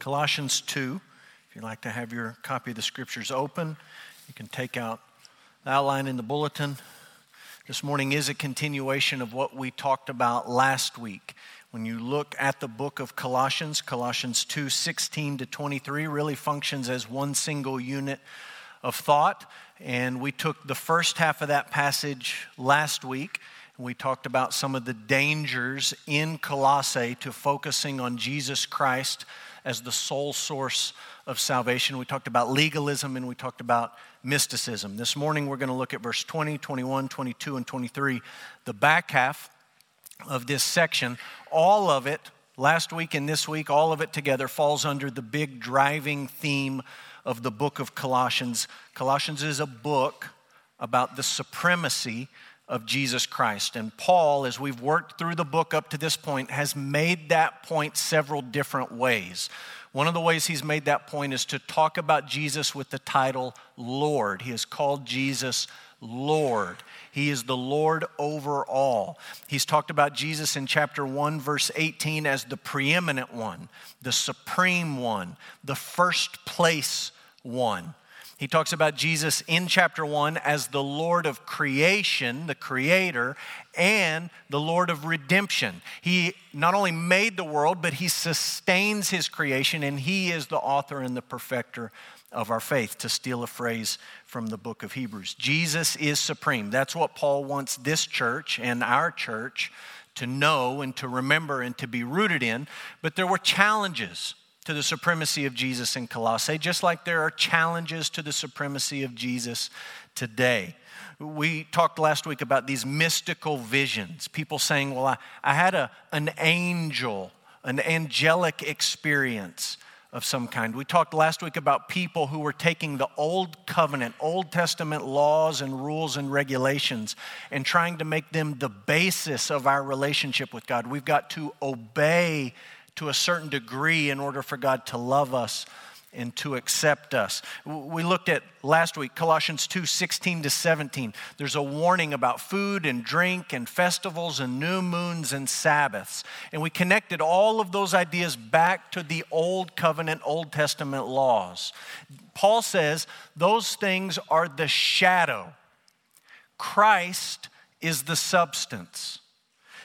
Colossians 2. If you'd like to have your copy of the scriptures open, you can take out the outline in the bulletin. This morning is a continuation of what we talked about last week. When you look at the book of Colossians, Colossians 2 16 to 23 really functions as one single unit of thought. And we took the first half of that passage last week. And we talked about some of the dangers in Colossae to focusing on Jesus Christ as the sole source of salvation. We talked about legalism and we talked about mysticism. This morning we're going to look at verse 20, 21, 22, and 23. The back half of this section, all of it, last week and this week, all of it together falls under the big driving theme of the book of Colossians. Colossians is a book about the supremacy of Jesus Christ. And Paul, as we've worked through the book up to this point, has made that point several different ways. One of the ways he's made that point is to talk about Jesus with the title Lord. He has called Jesus Lord. He is the Lord over all. He's talked about Jesus in chapter 1, verse 18, as the preeminent one, the supreme one, the first place one. He talks about Jesus in chapter 1 as the Lord of creation, the creator, and the Lord of redemption. He not only made the world, but he sustains his creation, and he is the author and the perfecter of our faith, to steal a phrase from the book of Hebrews. Jesus is supreme. That's what Paul wants this church and our church to know and to remember and to be rooted in. But there were challenges to the supremacy of Jesus in Colossae, just like there are challenges to the supremacy of Jesus today. We talked last week about these mystical visions. People saying, Well, I, I had a, an angel, an angelic experience of some kind. We talked last week about people who were taking the Old Covenant, Old Testament laws and rules and regulations and trying to make them the basis of our relationship with God. We've got to obey to a certain degree in order for God to love us and to accept us. We looked at last week Colossians 2 16 to 17. There's a warning about food and drink and festivals and new moons and Sabbaths. And we connected all of those ideas back to the Old Covenant, Old Testament laws. Paul says those things are the shadow, Christ is the substance.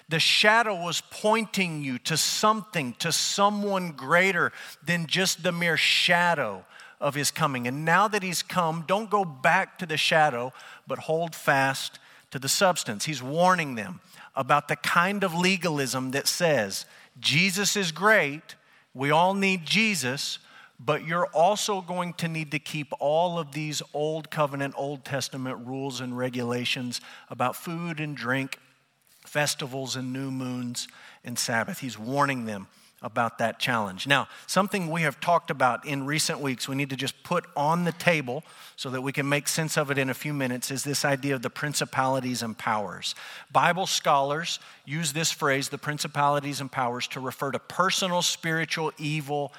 The shadow was pointing you to something, to someone greater than just the mere shadow of his coming. And now that he's come, don't go back to the shadow, but hold fast to the substance. He's warning them about the kind of legalism that says Jesus is great, we all need Jesus, but you're also going to need to keep all of these Old Covenant, Old Testament rules and regulations about food and drink festivals and new moons and Sabbath. He's warning them about that challenge. Now, something we have talked about in recent weeks, we need to just put on the table so that we can make sense of it in a few minutes, is this idea of the principalities and powers. Bible scholars use this phrase, the principalities and powers, to refer to personal spiritual evil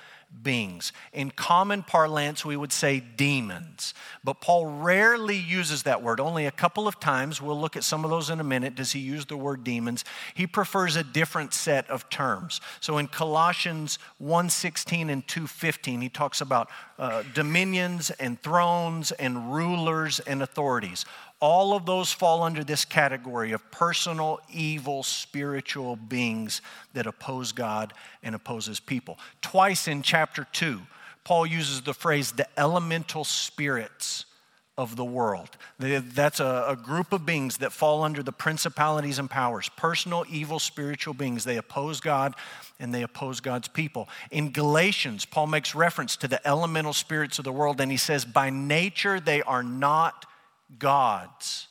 beings. In common parlance, we would say demons. But Paul rarely uses that word. Only a couple of times, we'll look at some of those in a minute, does he use the word demons. He prefers a different set of terms. So in Colossians 1.16 and 2.15, he talks about uh, dominions and thrones and rulers and authorities. All of those fall under this category of personal, evil, spiritual beings that oppose God and opposes people. Twice in chapter 2, Paul uses the phrase the elemental spirits of the world. That's a, a, group of beings that fall under the principalities and powers, personal, evil, spiritual beings. They oppose God and they oppose God's people. In Galatians, Paul makes reference to the elemental spirits of the world and he says, by nature, they are not gods.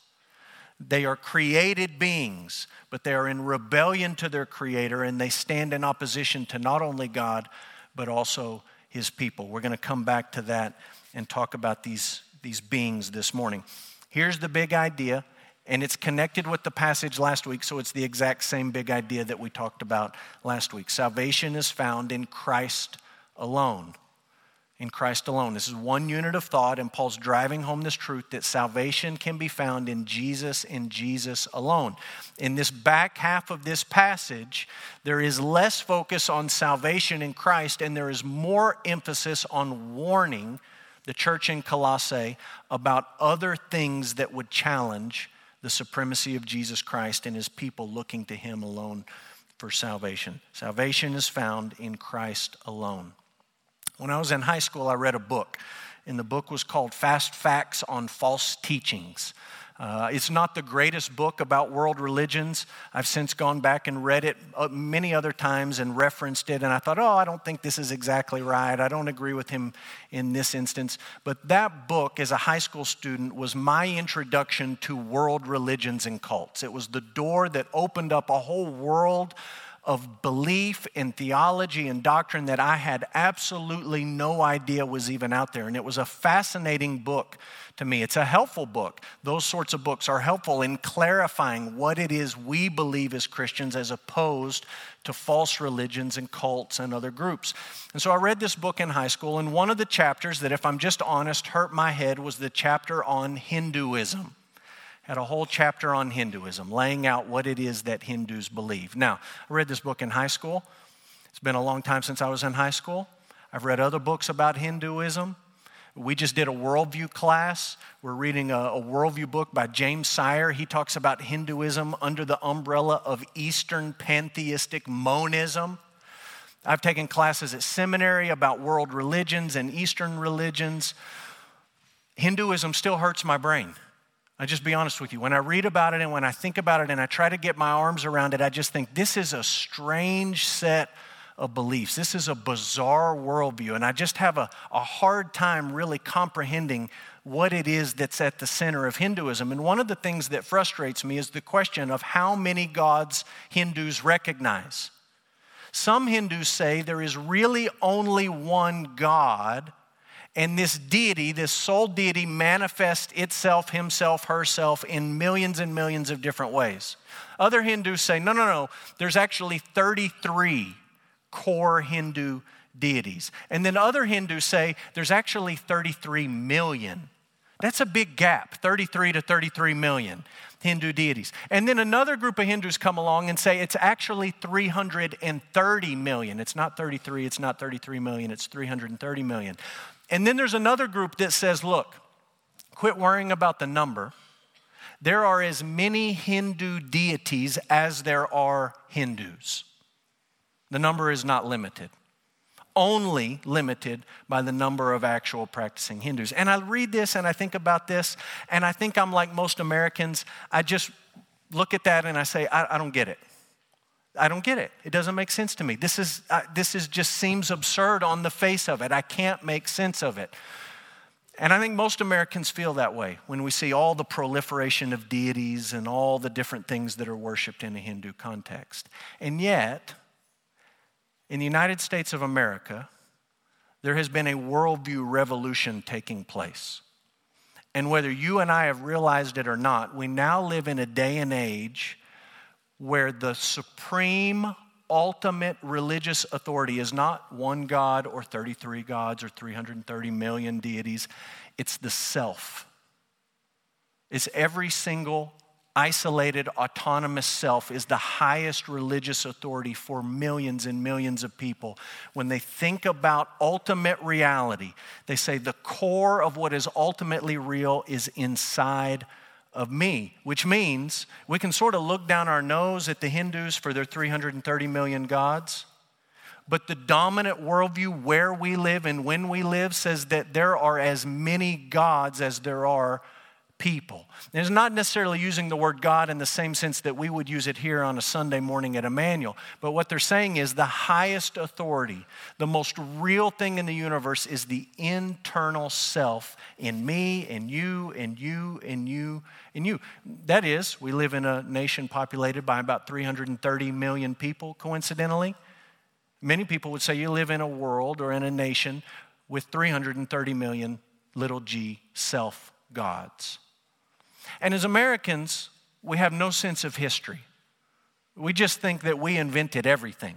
They are created beings, but they are in rebellion to their Creator and they stand in opposition to not only God, but also His people. We're going to come back to that and talk about these, these beings this morning. Here's the big idea, and it's connected with the passage last week, so it's the exact same big idea that we talked about last week. Salvation is found in Christ alone. In Christ alone. This is one unit of thought, and Paul's driving home this truth that salvation can be found in Jesus and Jesus alone. In this back half of this passage, there is less focus on salvation in Christ, and there is more emphasis on warning the church in Colossae about other things that would challenge the supremacy of Jesus Christ and his people looking to him alone for salvation. Salvation is found in Christ alone. When I was in high school, I read a book, and the book was called Fast Facts on False Teachings. Uh, it's not the greatest book about world religions. I've since gone back and read it uh, many other times and referenced it, and I thought, oh, I don't think this is exactly right. I don't agree with him in this instance. But that book, as a high school student, was my introduction to world religions and cults. It was the door that opened up a whole world of belief and theology and doctrine that I had absolutely no idea was even out there. And it was a fascinating book to me. It's a helpful book. Those sorts of books are helpful in clarifying what it is we believe as Christians as opposed to false religions and cults and other groups. And so I read this book in high school, and one of the chapters that, if I'm just honest, hurt my head was the chapter on Hinduism had a whole chapter on Hinduism, laying out what it is that Hindus believe. Now, I read this book in high school. It's been a long time since I was in high school. I've read other books about Hinduism. We just did a worldview class. We're reading a, a, worldview book by James Sire. He talks about Hinduism under the umbrella of Eastern pantheistic monism. I've taken classes at seminary about world religions and Eastern religions. Hinduism still hurts my brain. I just be honest with you. When I read about it and when I think about it and I try to get my arms around it, I just think this is a strange set of beliefs. This is a bizarre worldview. And I just have a, a hard time really comprehending what it is that's at the center of Hinduism. And one of the things that frustrates me is the question of how many gods Hindus recognize. Some Hindus say there is really only one God and this deity, this sole deity, manifests itself, himself, herself in millions and millions of different ways. Other Hindus say, no, no, no, there's actually 33 core Hindu deities. And then other Hindus say there's actually 33 million. That's a big gap, 33 to 33 million Hindu deities. And then another group of Hindus come along and say it's actually 330 million. It's not 33, it's not 33 million, it's 330 million. And then there's another group that says, look, quit worrying about the number. There are as many Hindu deities as there are Hindus. The number is not limited, only limited by the number of actual practicing Hindus. And I read this and I think about this, and I think I'm like most Americans. I just look at that and I say, I, I don't get it. I don't get it. It doesn't make sense to me. This is uh, this is just seems absurd on the face of it. I can't make sense of it. And I think most Americans feel that way when we see all the proliferation of deities and all the different things that are worshiped in a Hindu context. And yet, in the United States of America, there has been a worldview revolution taking place. And whether you and I have realized it or not, we now live in a day and age where the supreme, ultimate religious authority is not one God or 33 gods or 330 million deities, it's the self. It's every single isolated, autonomous self is the highest religious authority for millions and millions of people. When they think about ultimate reality, they say the core of what is ultimately real is inside of me, which means we can sort of look down our nose at the Hindus for their 330 million gods. But the dominant worldview where we live and when we live says that there are as many gods as there are people. And it's not necessarily using the word God in the same sense that we would use it here on a Sunday morning at Emmanuel, but what they're saying is the highest authority, the most real thing in the universe is the internal self in me in you in you in you in you. That is, we live in a nation populated by about 330 million people, coincidentally. Many people would say you live in a world or in a nation with 330 million little g self gods. And as Americans, we have no sense of history. We just think that we invented everything.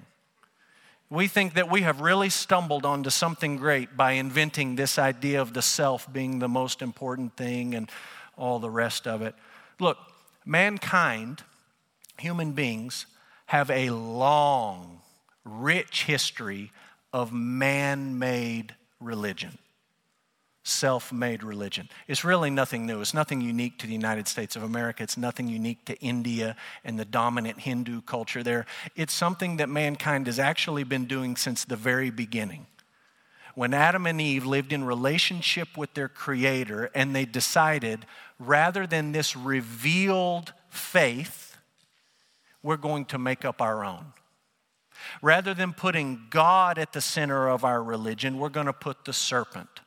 We think that we have really stumbled onto something great by inventing this idea of the self being the most important thing and all the rest of it. Look, mankind, human beings, have a long, rich history of man made religion self made religion. It's really nothing new. It's nothing unique to the United States of America. It's nothing unique to India and the dominant Hindu culture there. It's something that mankind has actually been doing since the very beginning. When Adam and Eve lived in relationship with their Creator and they decided, rather than this revealed faith, we're going to make up our own. Rather than putting God at the center of our religion, we're going to put the serpent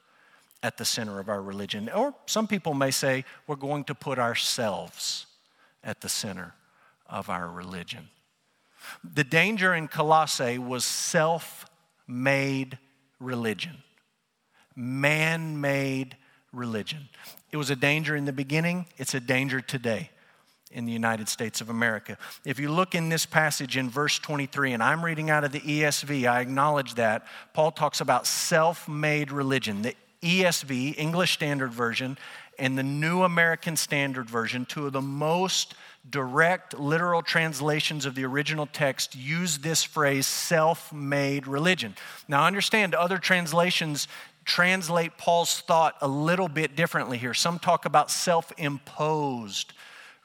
at the center of our religion. Or some people may say we're going to put ourselves at the center of our religion. The danger in Colossae was self made religion, man made religion. It was a danger in the beginning, it's a danger today in the United States of America. If you look in this passage in verse 23, and I'm reading out of the ESV, I acknowledge that. Paul talks about self made religion. The ESV, English Standard Version, and the New American Standard Version, two of the most direct literal translations of the original text, use this phrase self made religion. Now, understand other translations translate Paul's thought a little bit differently here. Some talk about self imposed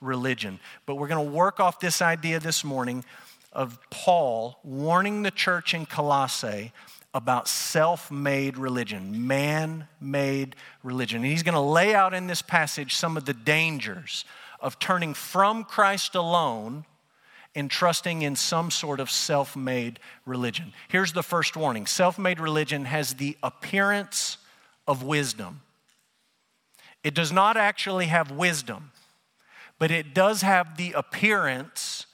religion, but we're going to work off this idea this morning of Paul warning the church in Colossae about self made religion, man made religion. And he's going to lay out in this passage some of the dangers of turning from Christ alone and trusting in some sort of self made religion. Here's the first warning self made religion has the appearance of wisdom. It does not actually have wisdom, but it does have the appearance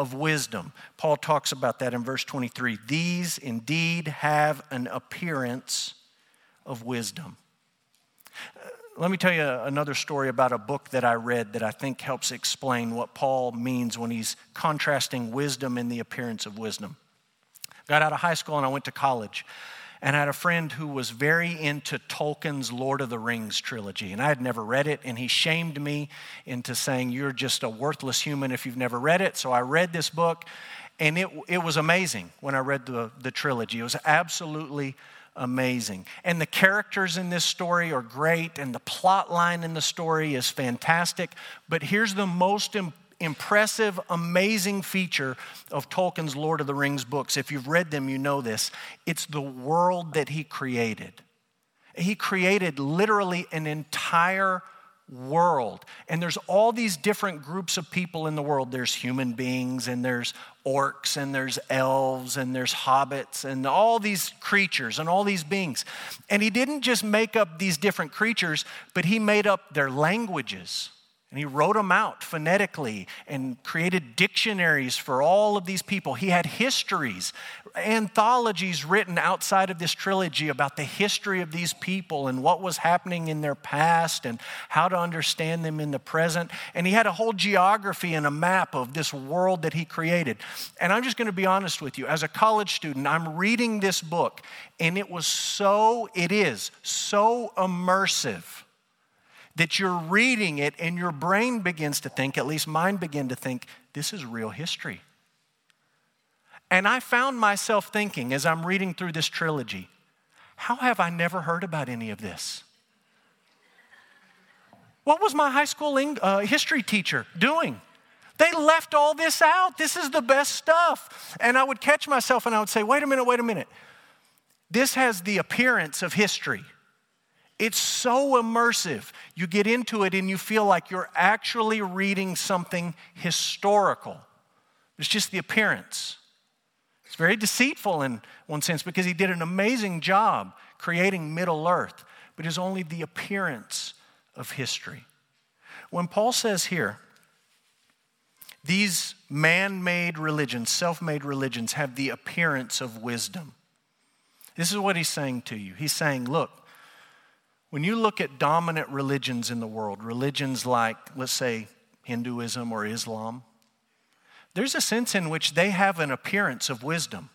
of wisdom. Paul talks about that in verse 23. These indeed have an appearance of wisdom. Let me tell you another story about a book that I read that I think helps explain what Paul means when he's contrasting wisdom and the appearance of wisdom. Got out of high school and I went to college and I had a friend who was very into Tolkien's Lord of the Rings trilogy, and I had never read it, and he shamed me into saying, You're just a worthless human if you've never read it. So I read this book, and it, it was amazing when I read the, the trilogy. It was absolutely amazing. And the characters in this story are great, and the plot line in the story is fantastic. But here's the most important impressive, amazing feature of Tolkien's Lord of the Rings books. If you've read them, you know this. It's the world that he created. He created literally an entire world. And there's all these different groups of people in the world. There's human beings, and there's orcs, and there's elves, and there's hobbits, and all these creatures, and all these beings. And he didn't just make up these different creatures, but he made up their languages. And he wrote them out phonetically and created dictionaries for all of these people. He had histories, anthologies written outside of this trilogy about the history of these people and what was happening in their past and how to understand them in the present. And he had a whole geography and a map of this world that he created. And I'm just going to be honest with you. As a college student, I'm reading this book, and it was so, it is so immersive that you're reading it and your brain begins to think, at least mine began to think, this is real history. And I found myself thinking as I'm reading through this trilogy, how have I never heard about any of this? What was my high school uh, history teacher doing? They left all this out. This is the best stuff. And I would catch myself and I would say, wait a minute, wait a minute. This has the appearance of history. It's so immersive. You get into it and you feel like you're actually reading something historical. It's just the appearance. It's very deceitful in one sense because he did an amazing job creating Middle Earth, but it's only the appearance of history. When Paul says here, these man made religions, self made religions, have the appearance of wisdom. This is what he's saying to you. He's saying, look, when you look at dominant religions in the world, religions like, let's say, Hinduism or Islam, there's a sense in which they have an appearance of wisdom.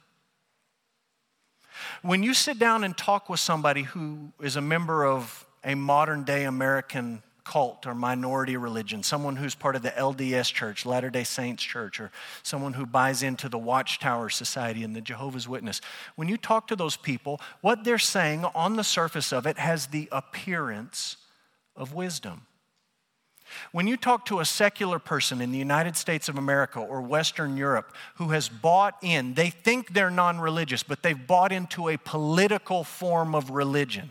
When you sit down and talk with somebody who is a member of a modern day American cult or minority religion, someone who's part of the LDS Church, Latter day Saints Church, or someone who buys into the Watchtower Society and the Jehovah's Witness, when you talk to those people, what they're saying on the surface of it has the appearance of wisdom. When you talk to a secular person in the United States of America or Western Europe who has bought in, they think they're non religious, but they've bought into a political form of religion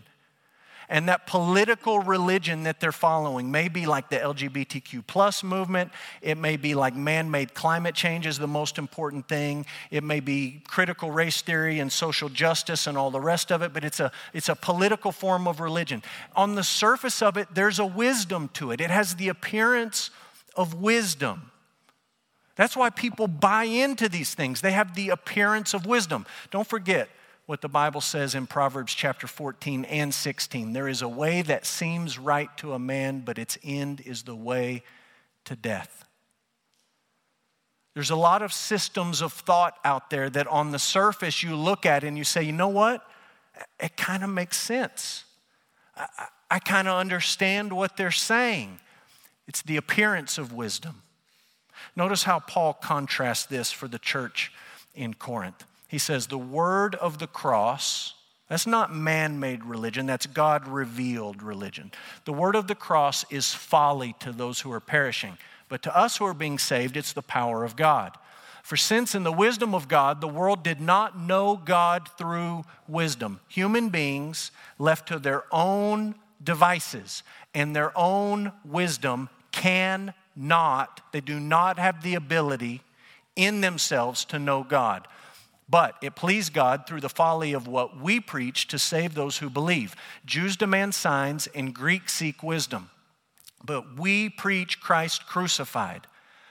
and that political religion that they're following may be like the LGBTQ plus movement. It may be like man made climate change is the most important thing. It may be critical race theory and social justice and all the rest of it, but it's a, it's a political form of religion. On the surface of it, there's a wisdom to it, it has the appearance of wisdom. That's why people buy into these things. They have the appearance of wisdom. Don't forget, what the Bible says in Proverbs chapter 14 and 16. There is a way that seems right to a man, but its end is the way to death. There's a lot of systems of thought out there that on the surface you look at and you say, you know what? It kind of makes sense. I, I kind of understand what they're saying. It's the appearance of wisdom. Notice how Paul contrasts this for the church in Corinth. He says, the word of the cross, that's not man made religion, that's God revealed religion. The word of the cross is folly to those who are perishing, but to us who are being saved, it's the power of God. For since in the wisdom of God, the world did not know God through wisdom, human beings left to their own devices and their own wisdom cannot, they do not have the ability in themselves to know God. But it pleased God through the folly of what we preach to save those who believe. Jews demand signs and Greeks seek wisdom. But we preach Christ crucified,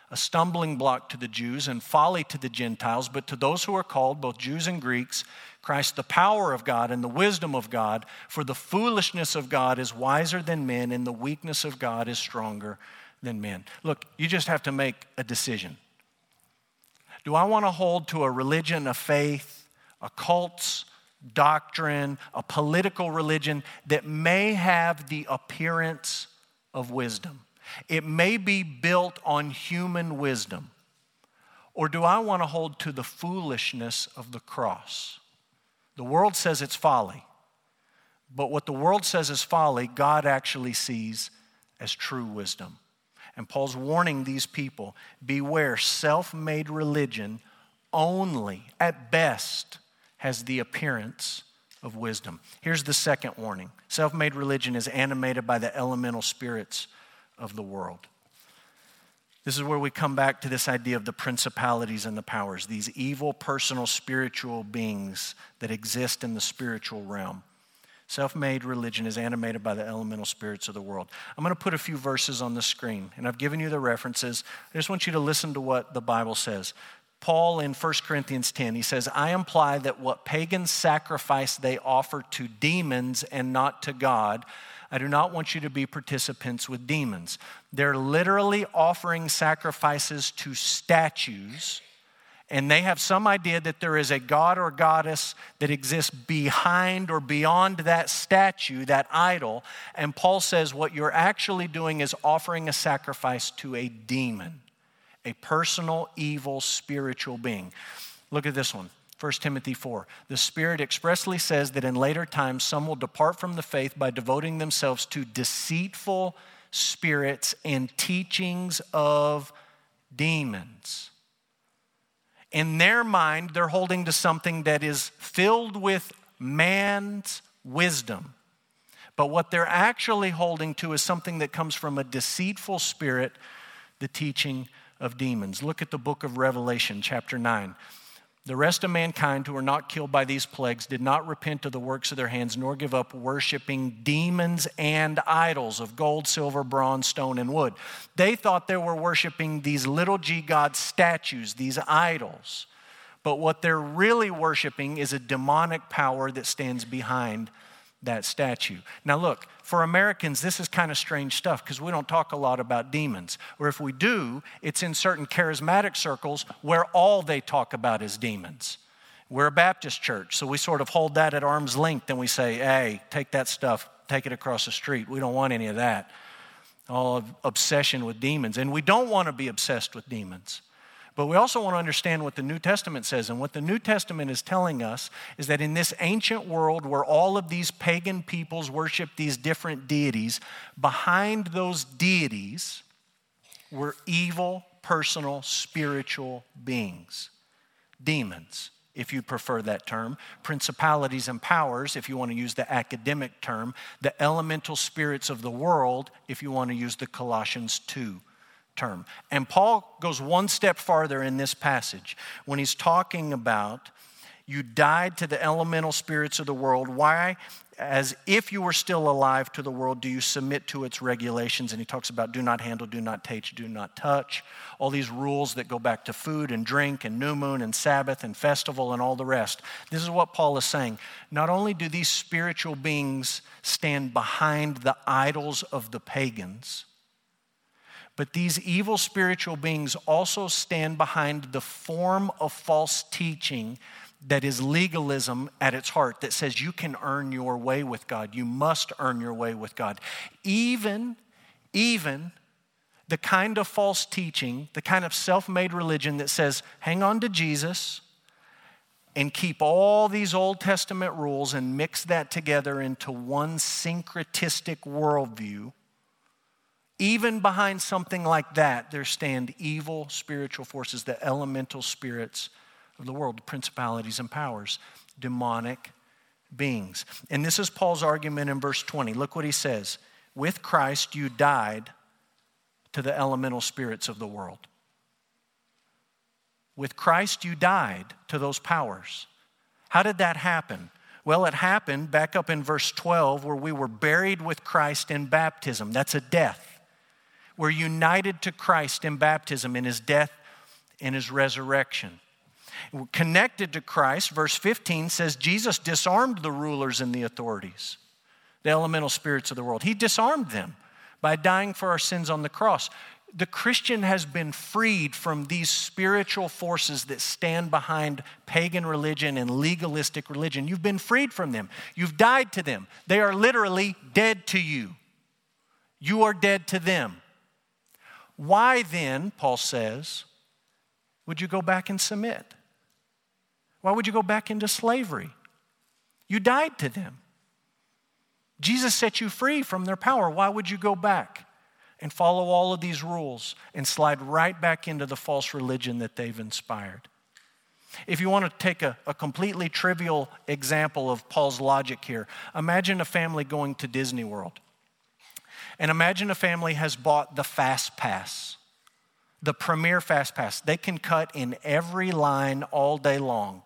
a stumbling block to the Jews and folly to the Gentiles. But to those who are called, both Jews and Greeks, Christ the power of God and the wisdom of God. For the foolishness of God is wiser than men, and the weakness of God is stronger than men. Look, you just have to make a decision. Do I want to hold to a religion, a faith, a cult's doctrine, a political religion that may have the appearance of wisdom? It may be built on human wisdom. Or do I want to hold to the foolishness of the cross? The world says it's folly. But what the world says is folly, God actually sees as true wisdom. And Paul's warning these people beware, self made religion only, at best, has the appearance of wisdom. Here's the second warning self made religion is animated by the elemental spirits of the world. This is where we come back to this idea of the principalities and the powers, these evil, personal, spiritual beings that exist in the spiritual realm. Self made religion is animated by the elemental spirits of the world. I'm going to put a few verses on the screen, and I've given you the references. I just want you to listen to what the Bible says. Paul in 1 Corinthians 10, he says, I imply that what pagan sacrifice they offer to demons and not to God. I do not want you to be participants with demons. They're literally offering sacrifices to statues and they have some idea that there is a god or goddess that exists behind or beyond that statue, that idol. And Paul says what you're actually doing is offering a sacrifice to a demon, a personal, evil, spiritual being. Look at this one. 1 Timothy 4. The Spirit expressly says that in later times some will depart from the faith by devoting themselves to deceitful spirits and teachings of demons in their mind, they're holding to something that is filled with man's wisdom. But what they're actually holding to is something that comes from a deceitful spirit, the teaching of demons. Look at the book of Revelation, chapter 9. The rest of mankind who were not killed by these plagues did not repent of the works of their hands, nor give up worshiping demons and idols of gold, silver, bronze, stone, and wood. They thought they were worshiping these little g god statues, these idols. But what they're really worshiping is a demonic power that stands behind that statue. Now, look, for Americans, this is kind of strange stuff because we don't talk a lot about demons. Or if we do, it's in certain charismatic circles where all they talk about is demons. We're a Baptist church, so we sort of hold that at arm's length and we say, hey, take that stuff, take it across the street. We don't want any of that. All obsession with demons. And we don't want to be obsessed with demons. But we also want to understand what the New Testament says. And what the New Testament is telling us is that in this ancient world where all of these pagan peoples worship these different deities, behind those deities were evil, personal, spiritual beings, demons if you prefer that term, principalities and powers, if you want to use the academic term, the elemental spirits of the world, if you want to use the Colossians 2 term. And Paul goes one step farther in this passage when he's talking about you died to the elemental spirits of the world. Why? As if you were still alive to the world, do you submit to its regulations? And he talks about do not handle, do not touch, do not touch. All these rules that go back to food and drink and new moon and Sabbath and festival and all the rest. This is what Paul is saying. Not only do these spiritual beings stand behind the idols of the pagans, but these evil spiritual beings also stand behind the form of false teaching that is legalism at its heart that says you can earn your way with God. You must earn your way with God. Even, even the kind of false teaching, the kind of self made religion that says, hang on to Jesus and keep all these Old Testament rules and mix that together into one syncretistic worldview even behind something like that, there stand evil spiritual forces, the elemental spirits of the world, principalities and powers, demonic beings. And this is Paul's argument in verse 20. Look what he says With Christ, you died to the elemental spirits of the world. With Christ, you died to those powers. How did that happen? Well, it happened back up in verse 12 where we were buried with Christ in baptism. That's a death. We're united to Christ in baptism, in his death in his resurrection. We're connected to Christ, verse 15 says Jesus disarmed the rulers and the authorities, the elemental spirits of the world. He disarmed them by dying for our sins on the cross. The Christian has been freed from these spiritual forces that stand behind pagan religion and legalistic religion. You've been freed from them. You've died to them. They are literally dead to you. You are dead to them. Why then, Paul says, would you go back and submit? Why would you go back into slavery? You died to them. Jesus set you free from their power. Why would you go back and follow all of these rules and slide right back into the false religion that they've inspired? If you want to take a, a completely trivial example of Paul's logic here, imagine a family going to Disney World. And imagine a family has bought the Fast Pass, the premier Fast Pass. They can cut in every line all day long.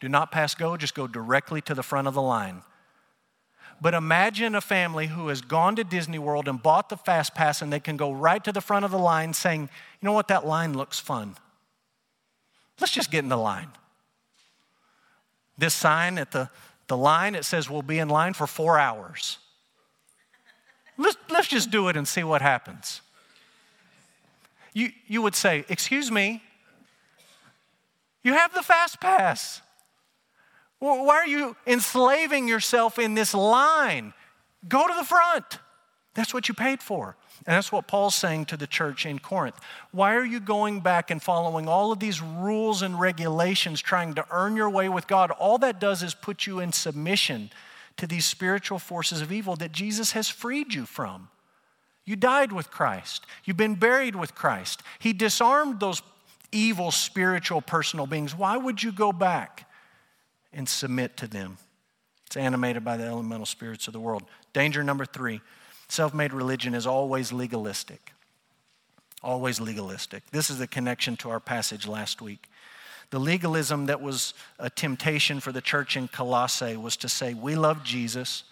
Do not pass go, just go directly to the front of the line. But imagine a family who has gone to Disney World and bought the Fast Pass and they can go right to the front of the line saying, you know what, that line looks fun. Let's just get in the line. This sign at the, the line, it says we'll be in line for four hours. Let's, let's just do it and see what happens. You, you would say, Excuse me, you have the fast pass. Why are you enslaving yourself in this line? Go to the front. That's what you paid for. And that's what Paul's saying to the church in Corinth. Why are you going back and following all of these rules and regulations, trying to earn your way with God? All that does is put you in submission to these spiritual forces of evil that Jesus has freed you from. You died with Christ, you've been buried with Christ. He disarmed those evil spiritual personal beings. Why would you go back and submit to them? It's animated by the elemental spirits of the world. Danger number three self made religion is always legalistic. Always legalistic. This is the connection to our passage last week. The legalism that was a temptation for the church in Colossae was to say, We love Jesus,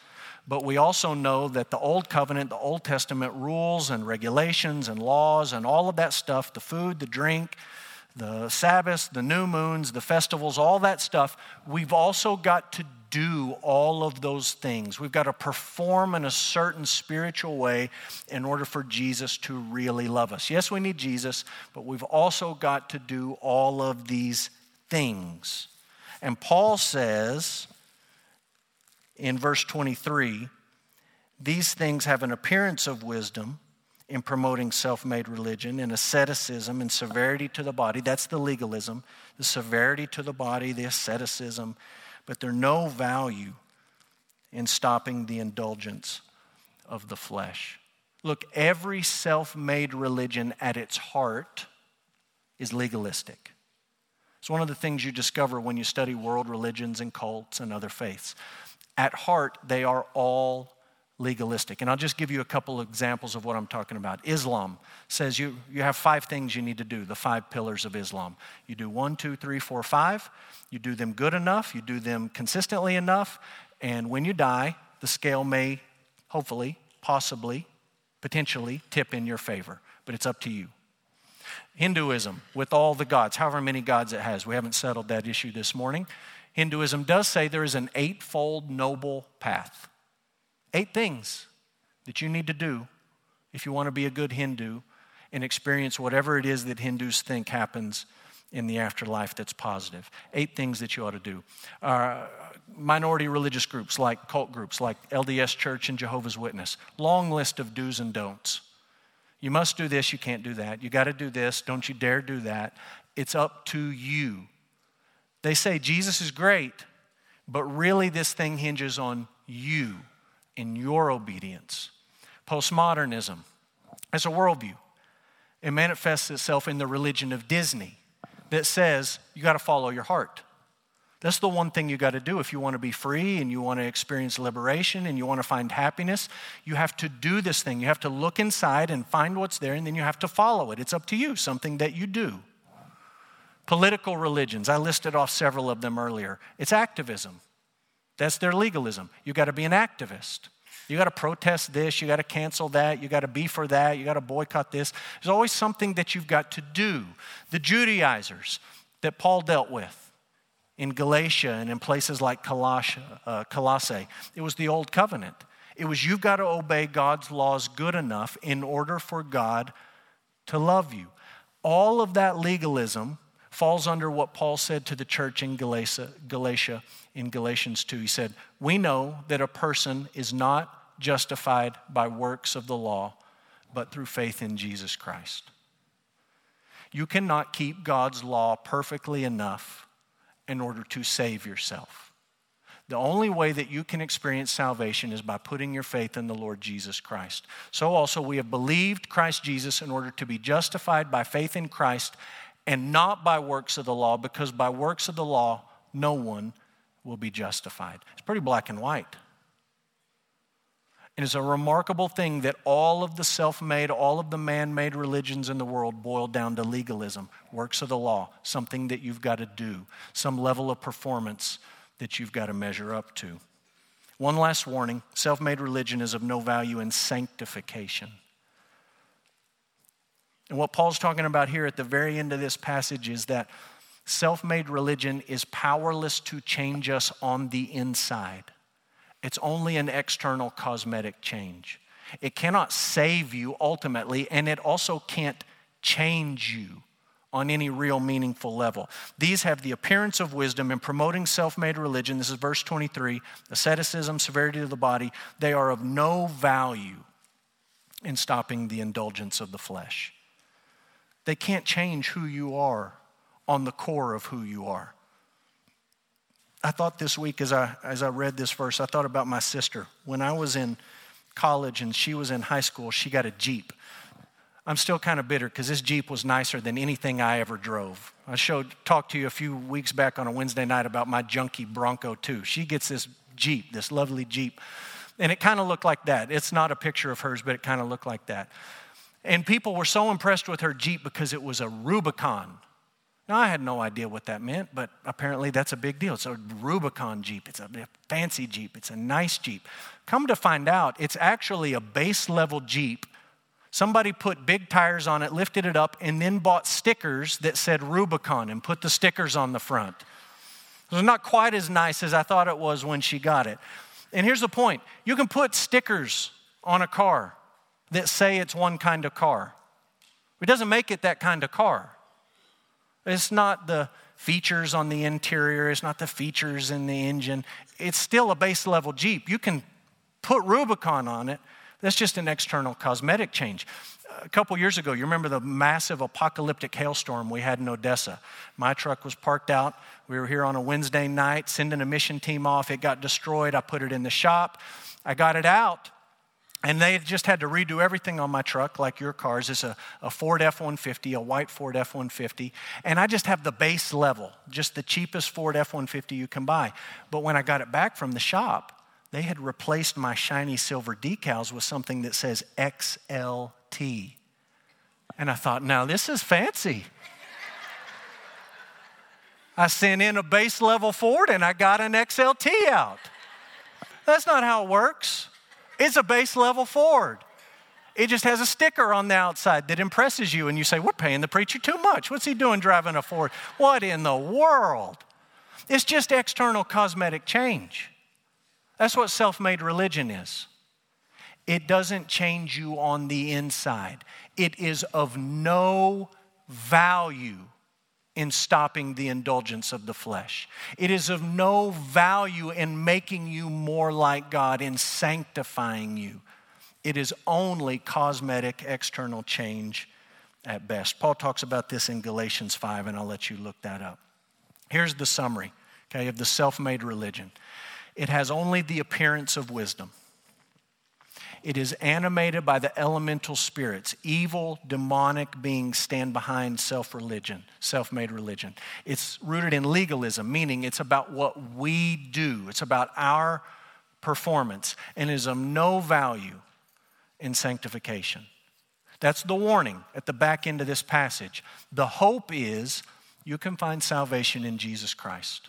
but we also know that the Old Covenant, the Old Testament rules and regulations and laws and all of that stuff the food, the drink, the Sabbaths, the new moons, the festivals, all that stuff we've also got to do all of those things. We've got to perform in a certain spiritual way in order for Jesus to really love us. Yes, we need Jesus, but we've also got to do all of these things. And Paul says in verse 23 these things have an appearance of wisdom in promoting self made religion in asceticism and severity to the body. That's the legalism, the severity to the body, the asceticism, but they're no value in stopping the indulgence of the flesh. Look, every self made religion at its heart is legalistic. It's one of the things you discover when you study world religions and cults and other faiths. At heart, they are all legalistic. And I'll just give you a couple of examples of what I'm talking about. Islam says you, you have five things you need to do, the five pillars of Islam. You do one, two, three, four, five. You do them good enough, you do them consistently enough, and when you die, the scale may, hopefully, possibly, potentially tip in your favor, but it's up to you. Hinduism, with all the gods, however many gods it has, we haven't settled that issue this morning. Hinduism does say there is an eightfold noble path. Eight things that you need to do if you want to be a good Hindu and experience whatever it is that Hindus think happens in the afterlife that's positive. Eight things that you ought to do. Uh, minority religious groups, like cult groups, like LDS Church and Jehovah's Witness. Long list of do's and don'ts. You must do this, you can't do that. You got to do this, don't you dare do that. It's up to you. They say Jesus is great, but really this thing hinges on you in your obedience. Postmodernism is a worldview. It manifests itself in the religion of Disney that says you got to follow your heart. That's the one thing you got to do if you want to be free and you want to experience liberation and you want to find happiness. You have to do this thing. You have to look inside and find what's there and then you have to follow it. It's up to you, something that you do. Political religions, I listed off several of them earlier. It's activism. That's their legalism. You got to be an activist. You got to protest this, you got to cancel that, you got to be for that, you got to boycott this. There's always something that you've got to do. The Judaizers that Paul dealt with in Galatia and in places like uh, Colossae. It was the old covenant. It was you've got to obey God's laws good enough in order for God to love you. All of that legalism falls under what Paul said to the church in Galatia, Galatia in Galatians 2. He said, We know that a person is not justified by works of the law, but through faith in Jesus Christ. You cannot keep God's law perfectly enough in order to save yourself. The only way that you can experience salvation is by putting your faith in the Lord Jesus Christ. So also, we have believed Christ Jesus in order to be justified by faith in Christ and not by works of the law, because by works of the law, no one will be justified. It's pretty black and white. It is a remarkable thing that all of the self made, all of the man made religions in the world boil down to legalism, works of the law, something that you've got to do, some level of performance that you've got to measure up to. One last warning self made religion is of no value in sanctification. And what Paul's talking about here at the very end of this passage is that self made religion is powerless to change us on the inside. It's only an external cosmetic change. It cannot save you ultimately, and it also can't change you on any real meaningful level. These have the appearance of wisdom in promoting self made religion. This is verse 23 asceticism, severity of the body. They are of no value in stopping the indulgence of the flesh. They can't change who you are on the core of who you are. I thought this week as I, as I read this verse, I thought about my sister. When I was in college and she was in high school, she got a Jeep. I'm still kind of bitter because this Jeep was nicer than anything I ever drove. I showed, talked to you a few weeks back on a Wednesday night about my junky Bronco too. She gets this Jeep, this lovely Jeep, and it kind of looked like that. It's not a picture of hers, but it kind of looked like that. And people were so impressed with her Jeep because it was a Rubicon. Now, I had no idea what that meant, but apparently that's a big deal. It's a Rubicon Jeep, it's a fancy Jeep, it's a nice Jeep. Come to find out, it's actually a base level Jeep. Somebody put big tires on it, lifted it up, and then bought stickers that said Rubicon and put the stickers on the front. It was not quite as nice as I thought it was when she got it. And here's the point you can put stickers on a car that say it's one kind of car, it doesn't make it that kind of car. It's not the features on the interior, it's not the features in the engine. It's still a base level Jeep. You can put Rubicon on it. That's just an external cosmetic change a couple years ago, you remember the massive apocalyptic hailstorm we had in Odessa. My truck was parked out. We were here on a Wednesday night, sending a mission team off. It got destroyed. I put it in the shop. I got it out, and they just had to redo everything on my truck, like your cars. It's a, a Ford F 150, a white Ford F 150. And I just have the base level, just the cheapest Ford F 150 you can buy. But when I got it back from the shop, they had replaced my shiny silver decals with something that says XLT. And I thought, now this is fancy. I sent in a base level Ford and I got an XLT out. That's not how it works. It's a base level Ford. It just has a sticker on the outside that impresses you, and you say, We're paying the preacher too much. What's he doing driving a Ford? What in the world? It's just external cosmetic change. That's what self made religion is. It doesn't change you on the inside. It is of no value in stopping the indulgence of the flesh. It is of no value in making you more like God, in sanctifying you. It is only cosmetic external change at best. Paul talks about this in Galatians 5, and I'll let you look that up. Here's the summary, okay, of the self made religion it has only the appearance of wisdom. It is animated by the elemental spirits. Evil, demonic beings stand behind self religion, self made religion. It's rooted in legalism, meaning it's about what we do, it's about our performance, and is of no value in sanctification. That's the warning at the back end of this passage. The hope is you can find salvation in Jesus Christ.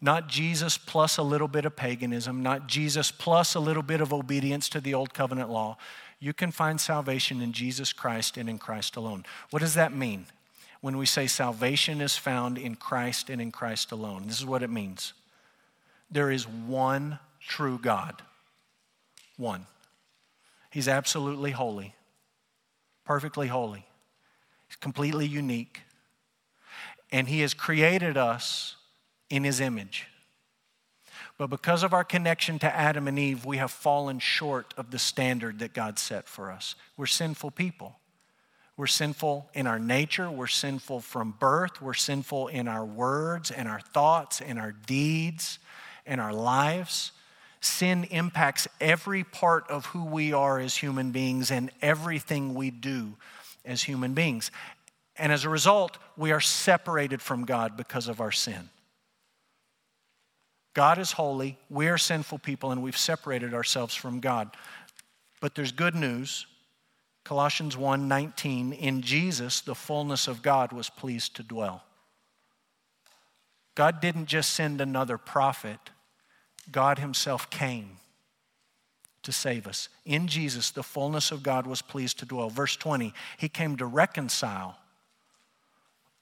Not Jesus plus a little bit of paganism, not Jesus plus a little bit of obedience to the old covenant law. You can find salvation in Jesus Christ and in Christ alone. What does that mean? When we say salvation is found in Christ and in Christ alone, this is what it means. There is one true God. One. He's absolutely holy, perfectly holy, He's completely unique. And He has created us in his image. But because of our connection to Adam and Eve, we have fallen short of the standard that God set for us. We're sinful people. We're sinful in our nature. We're sinful from birth. We're sinful in our words and our thoughts and our deeds and our lives. Sin impacts every part of who we are as human beings and everything we do as human beings. And as a result, we are separated from God because of our sin. God is holy, we are sinful people, and we've separated ourselves from God. But there's good news. Colossians 1:19 in Jesus the fullness of God was pleased to dwell. God didn't just send another prophet. God himself came to save us. In Jesus the fullness of God was pleased to dwell. Verse 20, he came to reconcile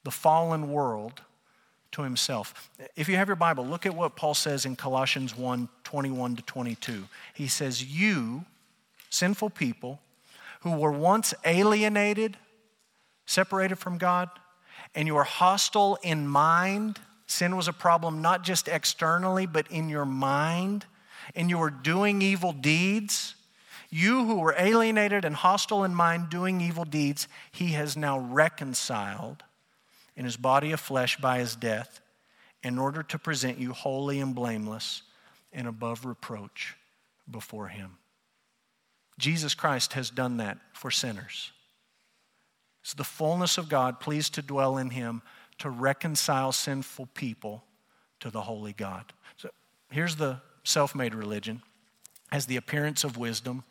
the fallen world to himself. If you have your Bible, look at what Paul says in Colossians 1 21 to 22. He says, You, sinful people, who were once alienated, separated from God, and you were hostile in mind. Sin was a problem not just externally, but in your mind, and you were doing evil deeds. You who were alienated and hostile in mind, doing evil deeds, he has now reconciled in his body of flesh by his death in order to present you holy and blameless and above reproach before him. Jesus Christ has done that for sinners. It's the fullness of God pleased to dwell in him to reconcile sinful people to the holy God. So here's the self made religion has the appearance of wisdom,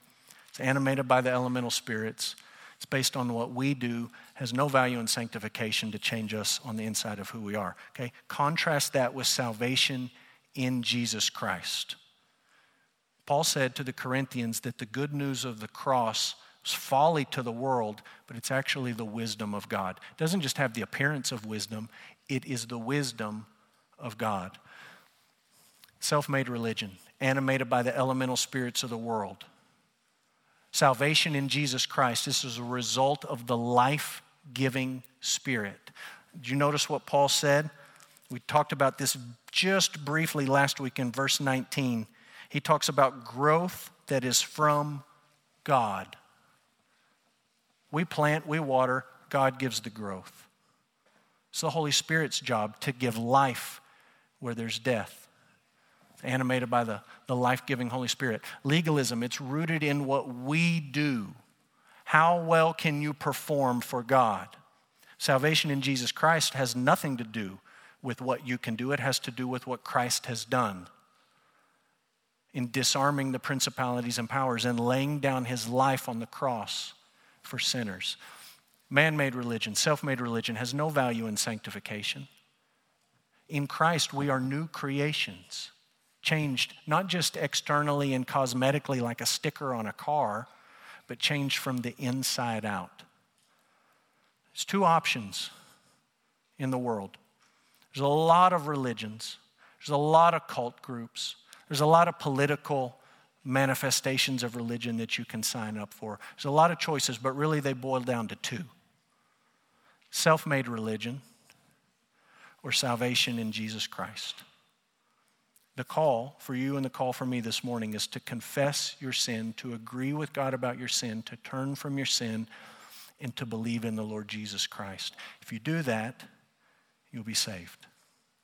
it's animated by the elemental spirits. It's based on what we do, has no value in sanctification to change us on the inside of who we are. Okay? Contrast that with salvation in Jesus Christ. Paul said to the Corinthians that the good news of the cross was folly to the world, but it's actually the wisdom of God. It doesn't just have the appearance of wisdom, it is the wisdom of God. Self made religion, animated by the elemental spirits of the world salvation in Jesus Christ. This is a result of the life giving Spirit. Did you notice what Paul said? We talked about this just briefly last week in verse 19. He talks about growth that is from God. We plant, we water, God gives the growth. It's the Holy Spirit's job to give life where there's death. Animated by the, the life giving Holy Spirit. Legalism, it's rooted in what we do. How well can you perform for God? Salvation in Jesus Christ has nothing to do with what you can do, it has to do with what Christ has done in disarming the principalities and powers and laying down his life on the cross for sinners. Man made religion, self made religion, has no value in sanctification. In Christ, we are new creations, changed not just externally and cosmetically like a sticker on a car, but changed from the inside out. There's two options in the world there's a lot of religions, there's a lot of cult groups, there's a lot of political manifestations of religion that you can sign up for. There's a lot of choices, but really they boil down to two self made religion or salvation in Jesus Christ. The call for you and the call for me this morning is to confess your sin, to agree with God about your sin, to turn from your sin, and to believe in the Lord Jesus Christ. If you do that, you'll be saved.